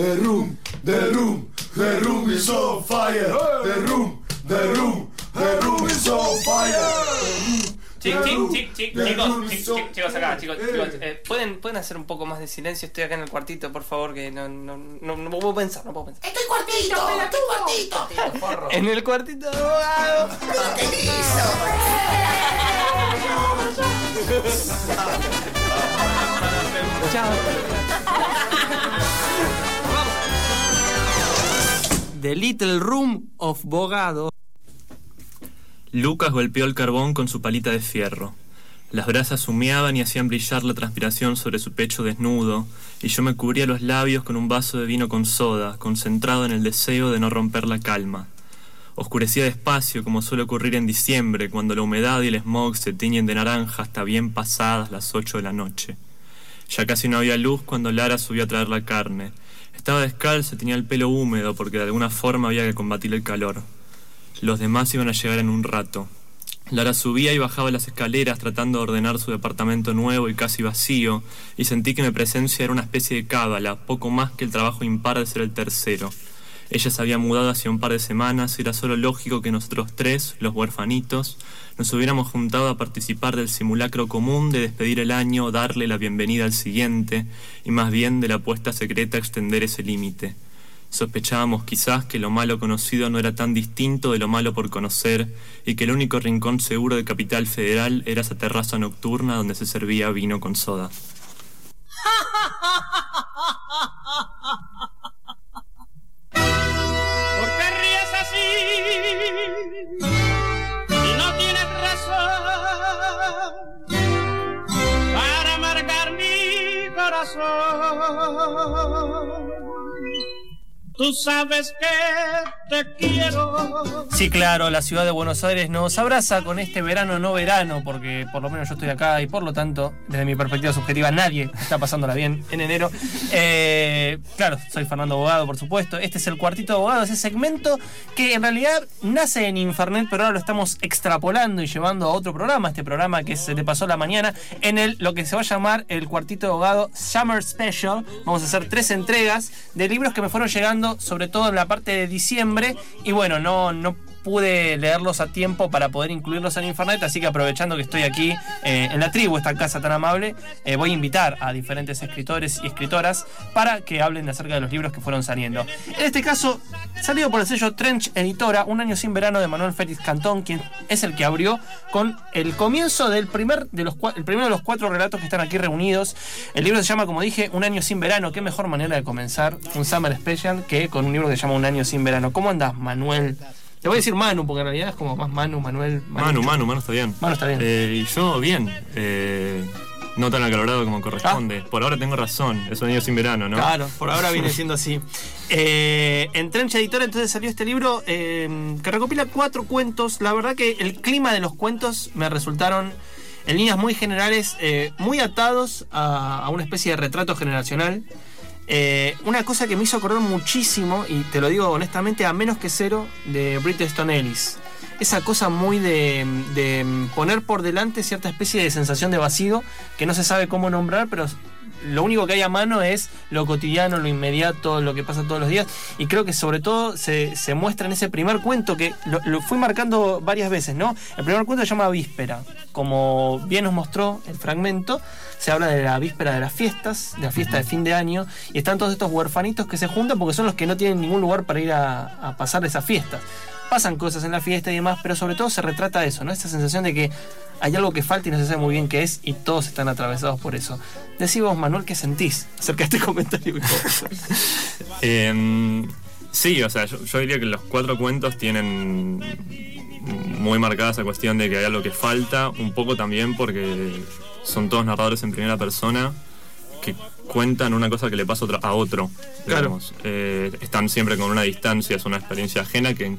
the room, the room, the room is on fire. The room, the room, the room is on fire. Chic, chic, chic, chic, chicos, chic, chic, chicos acá, chicos, chicos, eh, ¿pueden, pueden hacer un poco más de silencio, estoy acá en el cuartito, por favor, que no, no, no, no puedo pensar, no puedo pensar. Estoy cuartito, estoy cuartito. En el cuartito de The Little Room of Bogado. Lucas golpeó el carbón con su palita de fierro. Las brasas humeaban y hacían brillar la transpiración sobre su pecho desnudo, y yo me cubría los labios con un vaso de vino con soda, concentrado en el deseo de no romper la calma. Oscurecía despacio, como suele ocurrir en diciembre, cuando la humedad y el smog se tiñen de naranja hasta bien pasadas las ocho de la noche. Ya casi no había luz cuando Lara subió a traer la carne. Estaba descalza y tenía el pelo húmedo porque de alguna forma había que combatir el calor. Los demás iban a llegar en un rato. Lara subía y bajaba las escaleras tratando de ordenar su departamento nuevo y casi vacío, y sentí que mi presencia era una especie de cábala, poco más que el trabajo impar de ser el tercero. Ella se había mudado hacía un par de semanas y era solo lógico que nosotros tres, los huerfanitos, nos hubiéramos juntado a participar del simulacro común de despedir el año, darle la bienvenida al siguiente, y más bien de la apuesta secreta a extender ese límite. Sospechábamos quizás que lo malo conocido no era tan distinto de lo malo por conocer y que el único rincón seguro de Capital Federal era esa terraza nocturna donde se servía vino con soda. corazón. Tú sabes que te quiero. Sí, claro, la ciudad de Buenos Aires nos abraza con este verano no verano, porque por lo menos yo estoy acá y por lo tanto, desde mi perspectiva subjetiva, nadie está pasándola bien en enero. Eh, claro, soy Fernando Abogado, por supuesto. Este es el cuartito de abogado, ese segmento que en realidad nace en Infernet, pero ahora lo estamos extrapolando y llevando a otro programa, este programa que se le pasó la mañana, en el lo que se va a llamar el cuartito de abogado Summer Special. Vamos a hacer tres entregas de libros que me fueron llegando, sobre todo en la parte de diciembre, y bueno, no, no pude leerlos a tiempo para poder incluirlos en Infernet, así que aprovechando que estoy aquí eh, en la tribu, esta casa tan amable, eh, voy a invitar a diferentes escritores y escritoras para que hablen acerca de los libros que fueron saliendo. En este caso, salido por el sello Trench Editora, Un año sin verano de Manuel Félix Cantón, quien es el que abrió con el comienzo del primer de los el primero de los cuatro relatos que están aquí reunidos. El libro se llama, como dije, Un año sin verano. Qué mejor manera de comenzar un Summer Special que con un libro que se llama Un año sin verano. ¿Cómo andas, Manuel? Te voy a decir Manu, porque en realidad es como más Manu, Manuel. Manu, Manu, Manu está bien. Manu está bien. Eh, y yo bien. Eh, no tan acalorado como corresponde. Por ahora tengo razón. Es un año sin verano, ¿no? Ah. Claro, por ahora viene siendo así. Eh, en Trencha Editora entonces salió este libro eh, que recopila cuatro cuentos. La verdad que el clima de los cuentos me resultaron, en líneas muy generales, eh, muy atados a, a una especie de retrato generacional. Eh, una cosa que me hizo acordar muchísimo, y te lo digo honestamente, a menos que cero, de Brit Easton Ellis. Esa cosa muy de, de poner por delante cierta especie de sensación de vacío que no se sabe cómo nombrar, pero lo único que hay a mano es lo cotidiano, lo inmediato, lo que pasa todos los días. Y creo que sobre todo se, se muestra en ese primer cuento que lo, lo fui marcando varias veces, ¿no? El primer cuento se llama Víspera. Como bien nos mostró el fragmento, se habla de la víspera de las fiestas, de la fiesta de fin de año, y están todos estos huerfanitos que se juntan porque son los que no tienen ningún lugar para ir a, a pasar esas fiestas. Pasan cosas en la fiesta y demás, pero sobre todo se retrata eso, ¿no? Esa sensación de que hay algo que falta y no se sabe muy bien qué es y todos están atravesados por eso. Decí vos, Manuel, ¿qué sentís acerca de este comentario? Eh, sí, o sea, yo, yo diría que los cuatro cuentos tienen muy marcada esa cuestión de que hay algo que falta, un poco también porque son todos narradores en primera persona que cuentan una cosa que le pasa a otro. Claro. digamos. Eh, están siempre con una distancia, es una experiencia ajena que,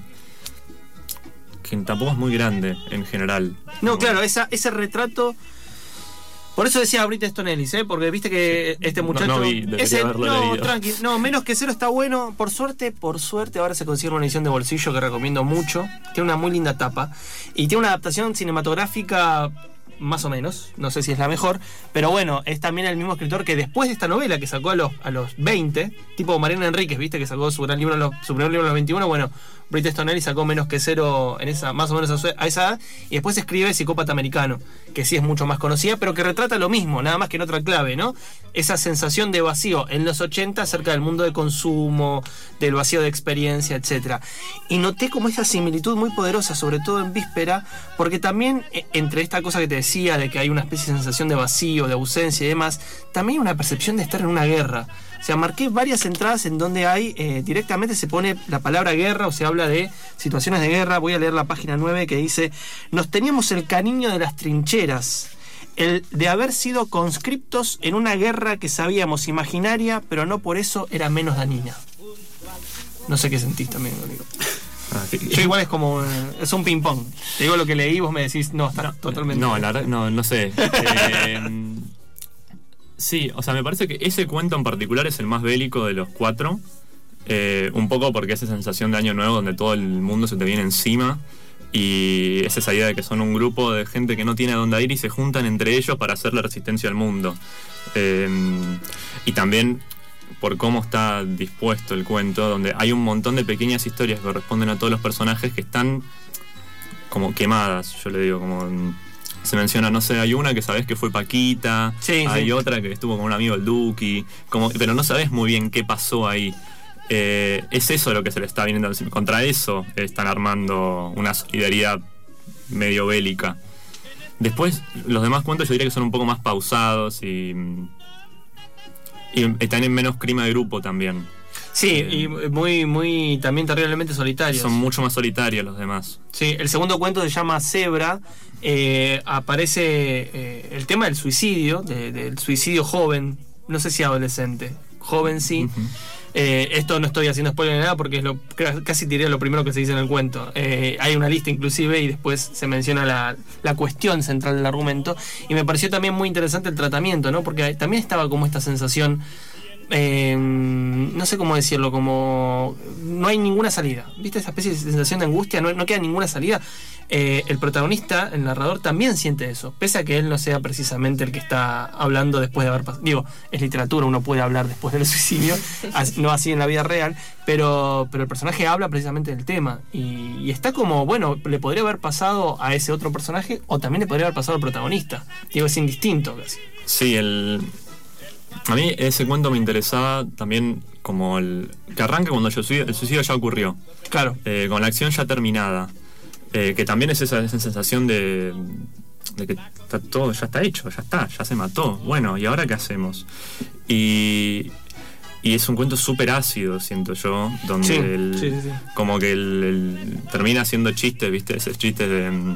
que tampoco es muy grande en general. No, claro, esa, ese retrato. Por eso decía Brit Easton Ellis, ¿eh? porque viste que este No- muchacho. no vi, debería ese- no, tranqui, no, menos que cero está bueno. Por suerte, por suerte, ahora se consigue una edición de bolsillo que recomiendo mucho. Tiene una muy linda tapa. Y tiene una adaptación cinematográfica más o menos, no sé si es la mejor, pero bueno, es también el mismo escritor que después de esta novela que sacó a los, a los 20, tipo Mariana Enríquez, viste, que sacó su gran libro, los- su primer libro a los 21, bueno, Brit Easton Ellis sacó menos que cero en esa, más o menos a, su- a esa edad, y después escribe Psicópata Americano, que sí es mucho más conocida, pero que retrata lo mismo, nada más que en otra clave, ¿no? Esa sensación de vacío en los 80 acerca del mundo de consumo, del vacío de experiencia, etcétera. Y noté como esa similitud muy poderosa, sobre todo en víspera, porque también eh, entre esta cosa que te decía de que hay una especie de sensación de vacío, de ausencia y demás, también hay una percepción de estar en una guerra. O sea, marqué varias entradas en donde hay eh, directamente se pone la palabra guerra o se habla de situaciones de guerra. Voy a leer la página 9 que dice, nos teníamos el cariño de las trincheras, el de haber sido conscriptos en una guerra que sabíamos imaginaria, pero no por eso era menos dañina. No sé qué sentís también, Rodrigo. Ah, Yo igual es como. eh, Es un ping-pong. Te digo lo que leí, vos me decís, no, está totalmente. No, la verdad, no, no sé. Eh, sí, o sea, me parece que ese cuento en particular es el más bélico de los cuatro. Eh, un poco porque esa sensación de año nuevo donde todo el mundo se te viene encima. Y es esa idea de que son un grupo de gente que no tiene a dónde ir y se juntan entre ellos para hacer la resistencia al mundo. Eh, y también por cómo está dispuesto el cuento, donde hay un montón de pequeñas historias que corresponden a todos los personajes que están como quemadas, yo le digo, como se menciona, no sé, hay una que sabes que fue Paquita, Sí, hay sí. otra que estuvo con un amigo el Duki, como, pero no sabes muy bien qué pasó ahí. Eh, es eso lo que se le está viniendo. Contra eso están armando una solidaridad medio bélica. Después, los demás cuentos yo diría que son un poco más pausados y. Y están en menos clima de grupo también. Sí, y muy, muy también terriblemente solitarios. Son mucho más solitarios los demás. Sí, el segundo cuento se llama Zebra. eh, aparece eh, el tema del suicidio, de- del suicidio joven, no sé si adolescente, joven sí. Eh, esto no estoy haciendo spoiler ni nada porque es lo, casi casi diría lo primero que se dice en el cuento. Eh, hay una lista inclusive y después se menciona la, la cuestión central del argumento. Y me pareció también muy interesante el tratamiento, ¿no? Porque también estaba como esta sensación eh, no sé cómo decirlo, como no hay ninguna salida. ¿Viste esa especie de sensación de angustia? No, queda ninguna salida. Eh, el protagonista, el narrador, también siente eso, pese a que él no sea precisamente el que está hablando después de haber pasado. Digo, es literatura, uno puede hablar después del suicidio, no así en la vida real, pero, pero el personaje habla precisamente del tema. Y, y está como, bueno, le podría haber pasado a ese otro personaje o también le podría haber pasado al protagonista. Digo, es indistinto casi. Sí, el. A mí ese cuento me interesaba también como el. que arranca cuando el suicidio, el suicidio ya ocurrió. Claro. eh, con la acción ya terminada. Eh, que también es esa, esa sensación de, de que está todo, ya está hecho, ya está, ya se mató. Bueno, ¿y ahora qué hacemos? Y, y es un cuento súper ácido, siento yo, donde Sí, el- sí, sí, como que el, el- termina haciendo chistes, ¿viste? Ese chiste de...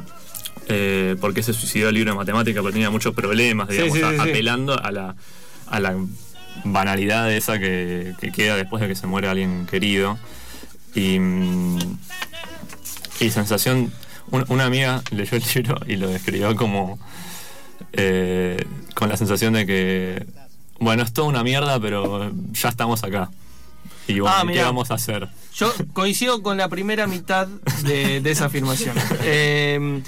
Eh, porque se suicidó el libro de matemática porque tenía muchos problemas, digamos, a- apelando a la, a la banalidad esa que, que queda después de que se muere alguien querido. Y, mm, y sensación, un- una amiga leyó el libro y lo describió como eh, con la sensación de que, bueno, es toda una mierda, pero ya estamos acá. Y bueno, Ah, ¿qué mirá. vamos a hacer? Yo coincido con la primera mitad de, de esa afirmación. Eh,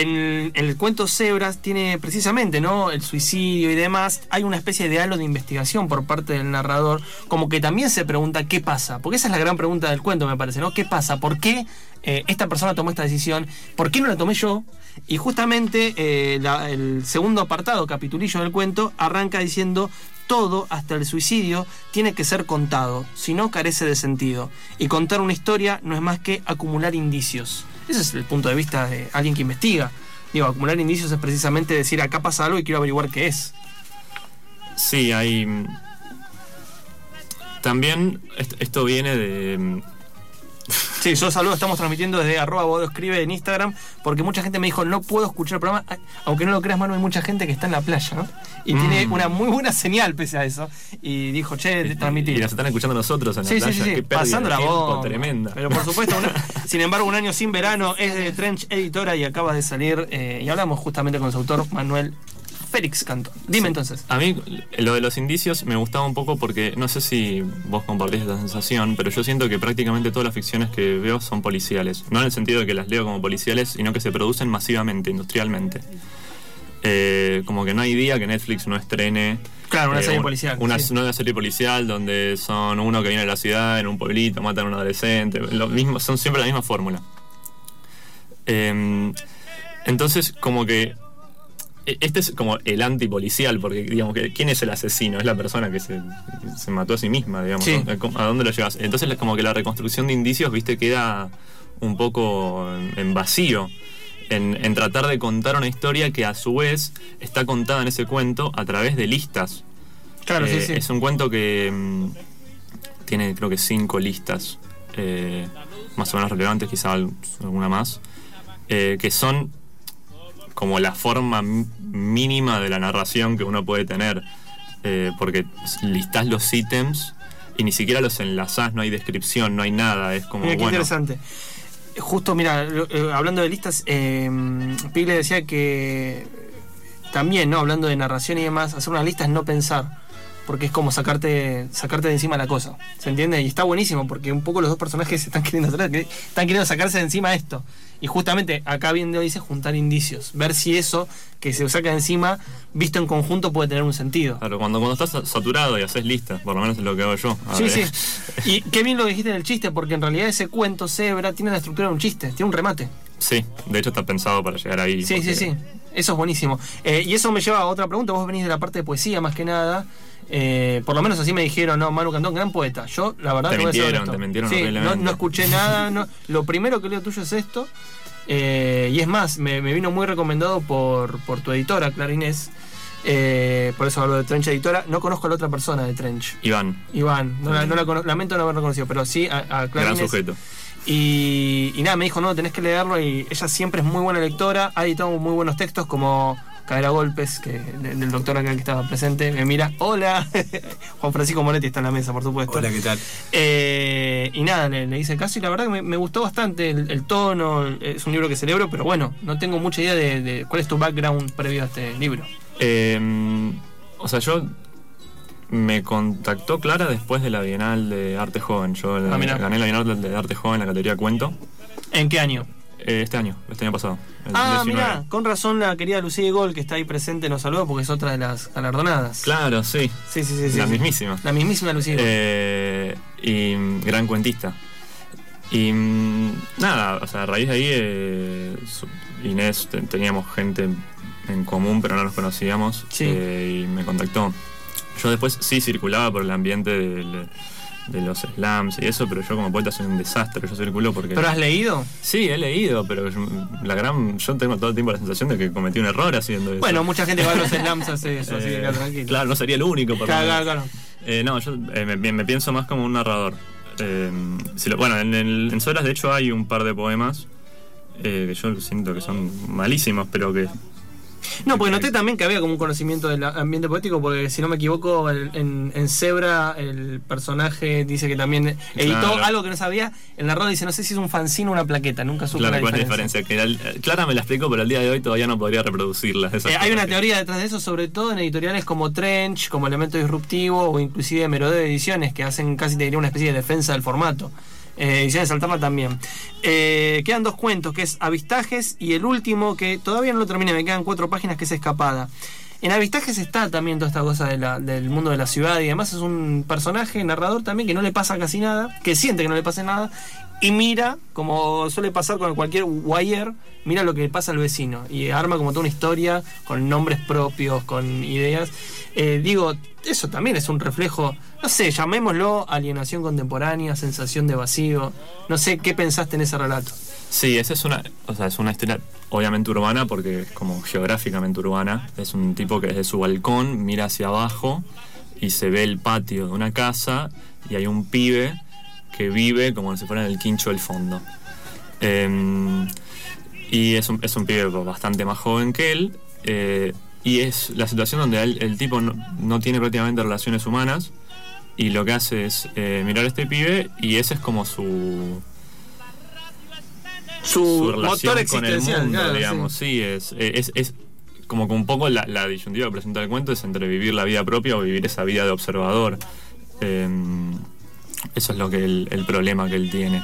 en, el cuento Zebras tiene precisamente ¿no? el suicidio y demás. Hay una especie de halo de investigación por parte del narrador, como que también se pregunta qué pasa. Porque esa es la gran pregunta del cuento, me parece, ¿no? ¿Qué pasa? ¿Por qué eh, esta persona tomó esta decisión? ¿Por qué no la tomé yo? Y justamente eh, el segundo apartado, capitulillo del cuento, arranca diciendo todo, hasta el suicidio, tiene que ser contado, si no carece de sentido. Y contar una historia no es más que acumular indicios. Ese es el punto de vista de alguien que investiga. Digo, acumular indicios es precisamente decir, acá pasa algo y quiero averiguar qué es. Sí, hay. mm, También est- esto viene de. mm, Sí, yo saludo, estamos transmitiendo desde arroba Bodo escribe en Instagram, porque mucha gente me dijo, no puedo escuchar el programa, aunque no lo creas, mano, hay mucha gente que está en la playa, ¿no? Y tiene Mm. una muy buena señal pese a eso. Y dijo, che, Y transmitir. las están escuchando nosotros en la Sí, sí, playa. sí, sí, Qué pérdida pasando la bomba. tremenda. Pero por supuesto, una- sin embargo, un año sin verano es de Trench Editora y acaba de salir, eh, y hablamos justamente con su autor, Manuel Félix Cantón. Dime entonces. A mí lo de los indicios me gustaba un poco porque no sé si vos compartís esta sensación, pero yo siento que prácticamente todas las ficciones que veo son policiales. No en el sentido de que las leo como policiales, sino que se producen masivamente, industrialmente. Eh, como que no hay día que Netflix no estrene. Claro, una eh, serie un- policial, Una sí. nueva serie policial donde son uno que viene de la ciudad, en un pueblito, matan a un adolescente. Lo mismo, son siempre la misma fórmula. Eh, entonces, como que. e- Este es como el antipolicial, porque digamos que ¿quién es el asesino? Es la persona que se, se mató a sí misma, digamos. ¿A dónde lo llevas? Entonces como que la reconstrucción de indicios, viste, queda un poco en vacío. En, en tratar de contar una historia que a su vez está contada en ese cuento a través de listas. Claro, Eh, sí, sí. Es un cuento que mm, tiene creo que cinco listas, eh, más o menos relevantes, quizá al- alguna más, eh, que son como la forma mínima de la narración que uno puede tener, eh, porque listás los ítems y ni siquiera los enlazás, no hay descripción, no hay nada, es como Mira, qué bueno. interesante. Justo, mira, eh, hablando de listas, eh, Pigle decía que también, ¿no? Hablando de narración y demás, hacer una lista es no pensar. Porque es como sacarte, sacarte de encima la cosa. ¿Se entiende? Y está buenísimo porque un poco los dos personajes están queriendo están queriendo sacarse de encima esto. Y justamente acá bien dice juntar indicios. Ver si eso que se saca de encima, visto en conjunto, puede tener un sentido. Claro, cuando, cuando estás saturado y haces listas, por lo menos es lo que hago yo. A Sí, ver. sí. Y qué bien lo dijiste del chiste, porque en realidad ese cuento, Zebra, tiene la estructura de un chiste, tiene un remate. Sí, de hecho está pensado para llegar ahí. Sí, porque- sí, sí. Eso es buenísimo. Eh, y eso me lleva a otra pregunta. Vos venís de la parte de poesía más que nada. Eh, por lo menos así me dijeron, no, Manu Cantón, gran poeta. Yo, la verdad, Te voy a ser mintieron, honesto. te mintieron Sí, no, no escuché nada. no- lo primero que leo tuyo es esto. Eh, y es más, me, me vino muy recomendado por, por tu editora, Clara Inés. Eh, por eso hablo de Trench Editora. No conozco a la otra persona de Trench. Iván, Iván, no la, no la lamento no haberla conocido, pero sí a, a gran sujeto. Y, y nada, me dijo, no, tenés que leerlo y ella siempre es muy buena lectora, ha editado muy buenos textos como Caer a Golpes, que de- del doctor acá que estaba presente, me mira, hola, Juan Francisco Moretti está en la mesa, por supuesto. Hola, ¿qué tal? Eh, y nada, le, le hice caso y la verdad que me, me gustó bastante el, el tono, es un libro que celebro, pero bueno, no tengo mucha idea de, de cuál es tu background previo a este libro. Eh, o sea, yo me contactó Clara después de la Bienal de Arte Joven. Yo Ah, gané la Bienal de Arte Joven en la categoría Cuento ¿En qué año? Eh, este año, este año pasado. Ah, 19. mira, con razón la querida Lucía Gol, que está ahí presente, nos saluda porque es otra de las galardonadas. Claro, sí. Sí, sí, sí. sí, la sí. mismísima. La mismísima Lucía Gol. Eh, y mm, gran cuentista. Y mm, nada, o sea, a raíz de ahí, eh, Inés, te- teníamos gente en común, pero no nos conocíamos. Sí. eh, y me contactó. Yo después sí circulaba por el ambiente del- de los slams y eso, pero yo como poeta soy un desastre. Yo circulo porque. ¿Pero has leído? Sí, he leído, pero yo- la gran. Yo tengo todo el tiempo la sensación de que cometí un error haciendo eso. Bueno, mucha gente que va a los slams hace eso, así que Eh, queda tranquilo. Claro, no sería el único, por Claro, claro, claro. Eh, no, yo eh, me, me pienso más como un narrador. Eh, si lo- bueno, en, el- en Solas de hecho hay un par de poemas que yo siento que son malísimos, pero que... No, porque noté también que había como un conocimiento del ambiente poético, porque si no me equivoco, el- en, en Zebra el personaje dice que también editó Claro. algo que no sabía. El narrador dice, no sé si es un fanzine o una plaqueta, nunca supe Claro, la ¿cuál es la diferencia. diferencia? Que al- eh, Clara me la explicó, pero al día de hoy todavía no podría reproducirla. Eh, hay una que- teoría detrás de eso, sobre todo en editoriales como Trench, como Elemento Disruptivo o inclusive Merodeo Ediciones, que hacen casi te diría una especie de defensa del formato. Eh, ediciones Altama también. Eh, quedan dos cuentos, que es Avistajes y el último, que todavía no lo terminé, me quedan cuatro páginas, que es Escapada. En Avistajes está también toda esta cosa del mundo de la ciudad y además es un personaje, narrador también, que no le pasa casi nada, que siente que no le pasa nada y mira, como suele pasar con cualquier wire, mira lo que pasa al vecino y arma como toda una historia con nombres propios, con ideas. Eh, digo, eso también es un reflejo, no sé, llamémoslo alienación contemporánea, sensación de vacío. No sé qué pensaste en ese relato. Sí, esa es una, o sea, es una historia obviamente urbana porque es como geográficamente urbana. Es un tipo que desde su balcón mira hacia abajo y se ve el patio de una casa y hay un pibe que vive como si fuera en el quincho del fondo. Em, y es un, es un pibe bastante más joven que él. eh, y es la situación donde el tipo no, no tiene prácticamente relaciones humanas. Y lo que hace es eh, mirar a este pibe y ese es como su, Su, su relación motor con el mundo, claro, digamos. sí. Sí, es, es, es como que un poco la, la disyuntiva que presenta el cuento es entre vivir la vida propia o vivir esa vida de observador. Eso es lo que el, el problema que él tiene.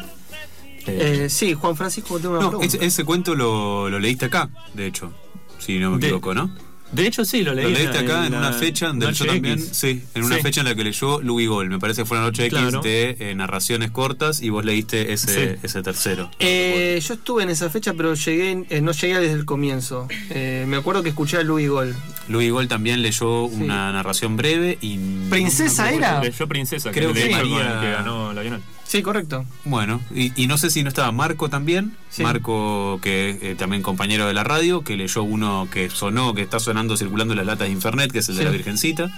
Eh, Eh, sí, Juan Francisco, tengo una No, pregunta. ese, ese cuento lo, lo leíste acá, de hecho, si no me De- equivoco, ¿no? De hecho, sí, lo leí. Lo leíste acá en una fecha Noche yo también, X. sí, en una Sí. fecha en la que leyó Louis Gol. Me parece que fue la noche X Claro. de eh, narraciones cortas y vos leíste ese, Sí. ese tercero. Eh, yo estuve en esa fecha, pero llegué, eh, no llegué desde el comienzo. Eh, me acuerdo que escuché a Louis Gol. Louis Gol también leyó una narración breve y. ¿Princesa no era? Leyó Princesa, Creo que, que de María- María... que ganó la Bienal. Sí, correcto. Bueno, y, y no sé si no estaba Marco también. Sí. Marco, que eh, también compañero de la radio, que leyó uno que sonó, que está sonando circulando las latas de Infernet, que es el de la Virgencita.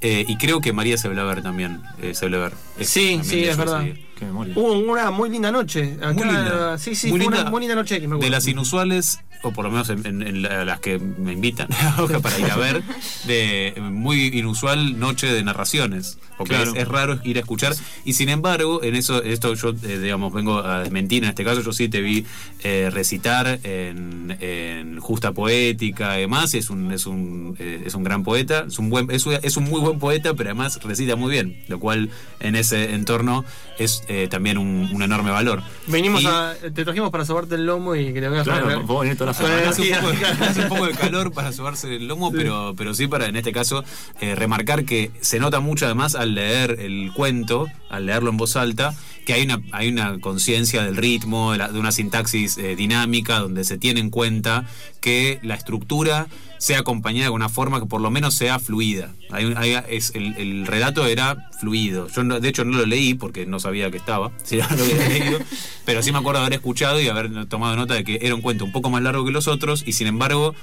Eh, y creo que María Seblaver también. Eh, Seblaver. Es- Sí, también sí, es verdad. ese. Qué memoria. Hubo una muy linda noche. Acá, Muy linda. Sí, sí, Muy fue linda. una muy linda noche que me De las inusuales, o por lo menos en, en- en la- las que me invitan para ir a ver, de muy inusual noche de narraciones. Porque Claro. es, es raro ir a escuchar. Y sin embargo, en eso, esto yo, eh, digamos, vengo a desmentir en este caso. Yo sí te vi eh, recitar en, en Justa Poética y demás. Es un, es un, eh, es un gran poeta. Es un, buen, es, es un muy buen poeta, pero además recita muy bien. Lo cual en ese entorno es eh, también un, un enorme valor. Venimos Y- a. Te trajimos para sobarte el lomo y que te vengas Claro, a toda la semana. hace un, poco de, energía. hace un poco de calor para sobarse el lomo, pero, pero sí para en este caso eh, remarcar que se nota mucho además al leer el cuento, al leerlo en voz alta, que hay una, hay una conciencia del ritmo, de, la- de una sintaxis eh, dinámica, donde se tiene en cuenta que la estructura sea acompañada de una forma que por lo menos sea fluida. Hay un- hay- es, el, el relato era fluido. Yo no- de hecho no lo leí porque no sabía que estaba, si lo había leído, pero sí me acuerdo haber escuchado y haber tomado nota de que era un cuento un poco más largo que los otros y sin embargo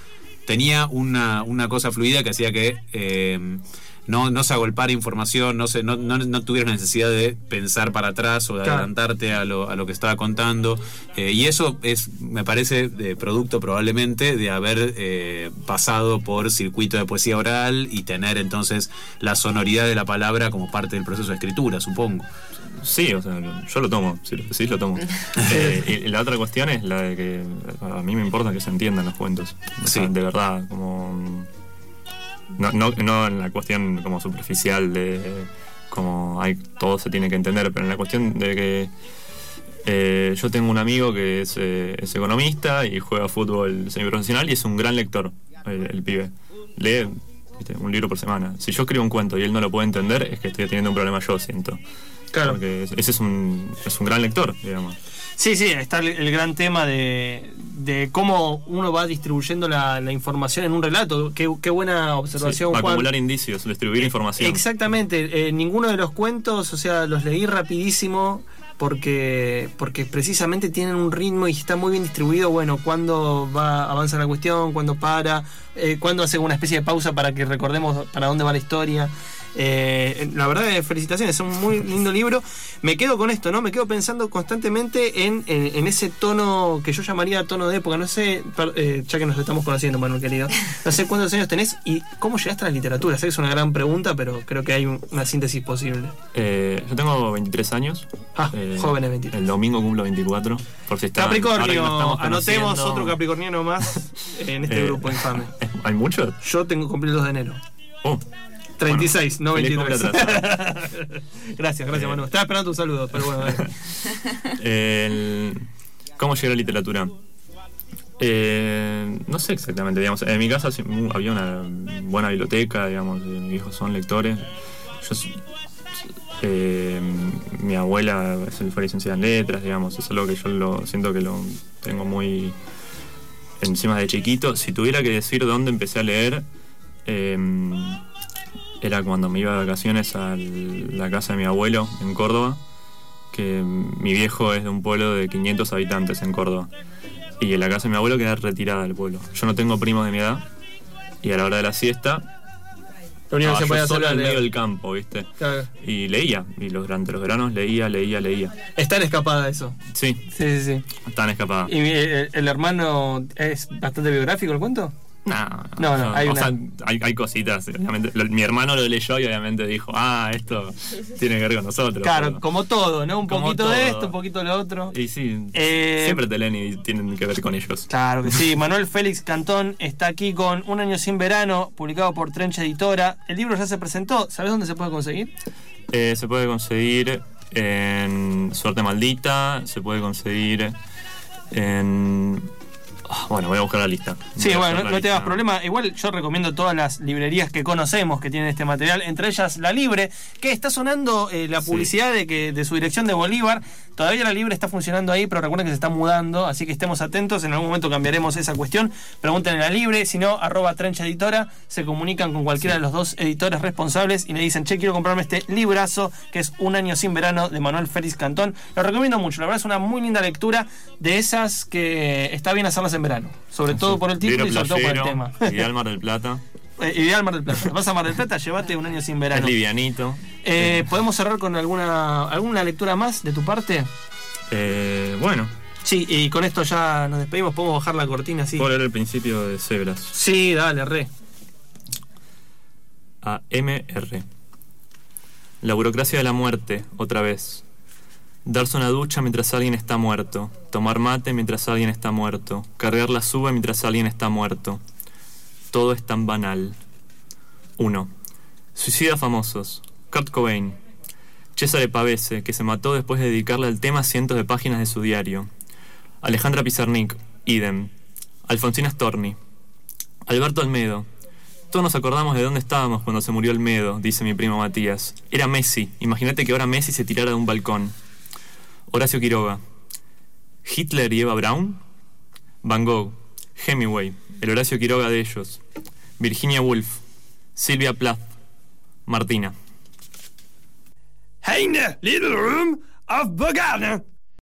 tenía una, una cosa fluida que hacía que eh, no, no se agolpara información, no, se, no, no, no tuviera necesidad de pensar para atrás o de Claro. adelantarte a lo, a lo que estaba contando. Eh, y eso es, me parece, de producto probablemente de haber eh, pasado por circuito de poesía oral y tener entonces la sonoridad de la palabra como parte del proceso de escritura, supongo. Sí, o sea, yo lo tomo, si lo decís, lo tomo. Eh, y la otra cuestión es la de que a mí me importa que se entiendan los cuentos. O sea, Sí. de verdad, como. No, no, no en la cuestión como superficial de como hay todo se tiene que entender, pero en la cuestión de que eh, yo tengo un amigo que es, eh, es economista y juega fútbol semiprofesional y es un gran lector, el, pibe. Lee un libro por semana. Si yo escribo un cuento y él no lo puede entender, es que estoy teniendo un problema yo, siento. Claro. Porque ese es un, es un gran lector, digamos. Sí, sí, está el, el gran tema de, de cómo uno va distribuyendo la, la información en un relato. Qué, qué buena observación, Sí, Juan. acumular indicios, distribuir información. Exactamente, eh, ninguno de los cuentos, o sea, los leí rapidísimo porque porque precisamente tienen un ritmo y está muy bien distribuido, bueno, cuando va avanza la cuestión, cuando para, eh, cuando hace una especie de pausa para que recordemos para dónde va la historia. Eh, la verdad, eh, felicitaciones, es un muy lindo libro. Me quedo con esto, ¿no? Me quedo pensando constantemente en, en- en ese tono que yo llamaría tono de época. No sé, per- eh, ya que nos estamos conociendo, Manuel querido, no sé cuántos años tenés y cómo llegaste a la literatura. Sé que es una gran pregunta, pero creo que hay un- una síntesis posible. Eh, yo tengo 23 años. Ah, Eh, jóvenes 23. El domingo cumplo 24. Por si está, Capricornio, anotemos otro capricorniano más en este Eh, grupo infame. ¿Hay muchos? Yo tengo cumplir el 2 de enero. Oh, 36, no feliz 23. cumple atrasado. gracias, gracias, Eh. Manu. Estaba esperando tu saludo, pero bueno. dale. El- ¿Cómo llegué a la literatura? Eh, no sé exactamente, digamos. En mi casa mu- había una buena biblioteca, digamos. eh, Mis hijos son lectores. Yo, eh, mi abuela es- fue licenciada en letras, digamos. Es algo que yo lo siento que lo tengo muy encima de chiquito. Si tuviera que decir dónde empecé a leer, eh, era cuando me iba de vacaciones a la casa de mi abuelo en Córdoba que mi viejo es de un pueblo de 500 habitantes en Córdoba. Y en la casa de mi abuelo queda retirada del pueblo. Yo no tengo primos de mi edad. Y a la hora de la siesta, Lo único que se yo puede hacer en medio del campo, ¿viste? Claro. Y leía. Y los, durante los veranos leía, leía, leía. Está en escapada eso. Sí, Sí, sí, sí. tan escapada. ¿Y eh, el hermano es bastante biográfico el cuento? No, No, no, hay o una- sea, hay, hay cositas. Obviamente, Lo- mi hermano lo leyó y obviamente dijo, ah, esto tiene que ver con nosotros. Claro, pero- como todo, ¿no? Un Como poquito de esto, un poquito de lo otro. Y sí, Eh, siempre te leen y tienen que ver con ellos. Claro que sí. Manuel Félix Cantón está aquí con Un año sin verano, publicado por Trench Editora. El libro ya se presentó. ¿Sabes dónde se puede conseguir? Eh, se puede conseguir en Suerte Maldita, se puede conseguir en... Bueno, voy a buscar la lista. Sí, Voy bueno, no, no te hagas problema. Igual yo recomiendo todas las librerías que conocemos que tienen este material, entre ellas La Libre, que está sonando eh, la Sí. publicidad de que de su dirección de Bolívar. Todavía La Libre está funcionando ahí, pero recuerden que se está mudando, así que estemos atentos. En algún momento cambiaremos esa cuestión. Pregunten en La Libre, si no, arroba trencha editora, se comunican con cualquiera de los dos editores responsables y le dicen, che, quiero comprarme este librazo, que es Un año sin verano, de Manuel Félix Cantón. Lo recomiendo mucho, la verdad es una muy linda lectura de esas que está bien hacerlas en verano. Sobre todo por el título y sobre todo por el tema. Ideal Mar del Plata. Eh, Ideal Mar del Plata. Vas a Mar del Plata, llévate un año sin Es verano. livianito. Eh, ¿Podemos cerrar con alguna alguna lectura más de tu parte? Eh, bueno, Sí, y con esto ya nos despedimos. ¿Podemos bajar la cortina así? puedo leer el principio de Cebras. Sí, dale, re. A MR. La burocracia de la muerte, otra vez. Darse una ducha mientras alguien está muerto. Tomar mate mientras alguien está muerto. Cargar la suba mientras alguien está muerto. Todo es tan banal. 1. Suicidas famosos. Kurt Cobain. Cesare Pavese, que se mató después de dedicarle al tema cientos de páginas de su diario. Alejandra Pizarnik. Idem. Alfonsina Storni. Alberto Almedo. Todos nos acordamos de dónde estábamos cuando se murió Olmedo, dice mi primo Matías. Era Messi. Imagínate que ahora Messi se tirara de un balcón. Horacio Quiroga. Hitler y Eva Braun. Van Gogh. Hemingway. El Horacio Quiroga de ellos. Virginia Woolf. Silvia Plath. Martina. Heine, little room of Bogana.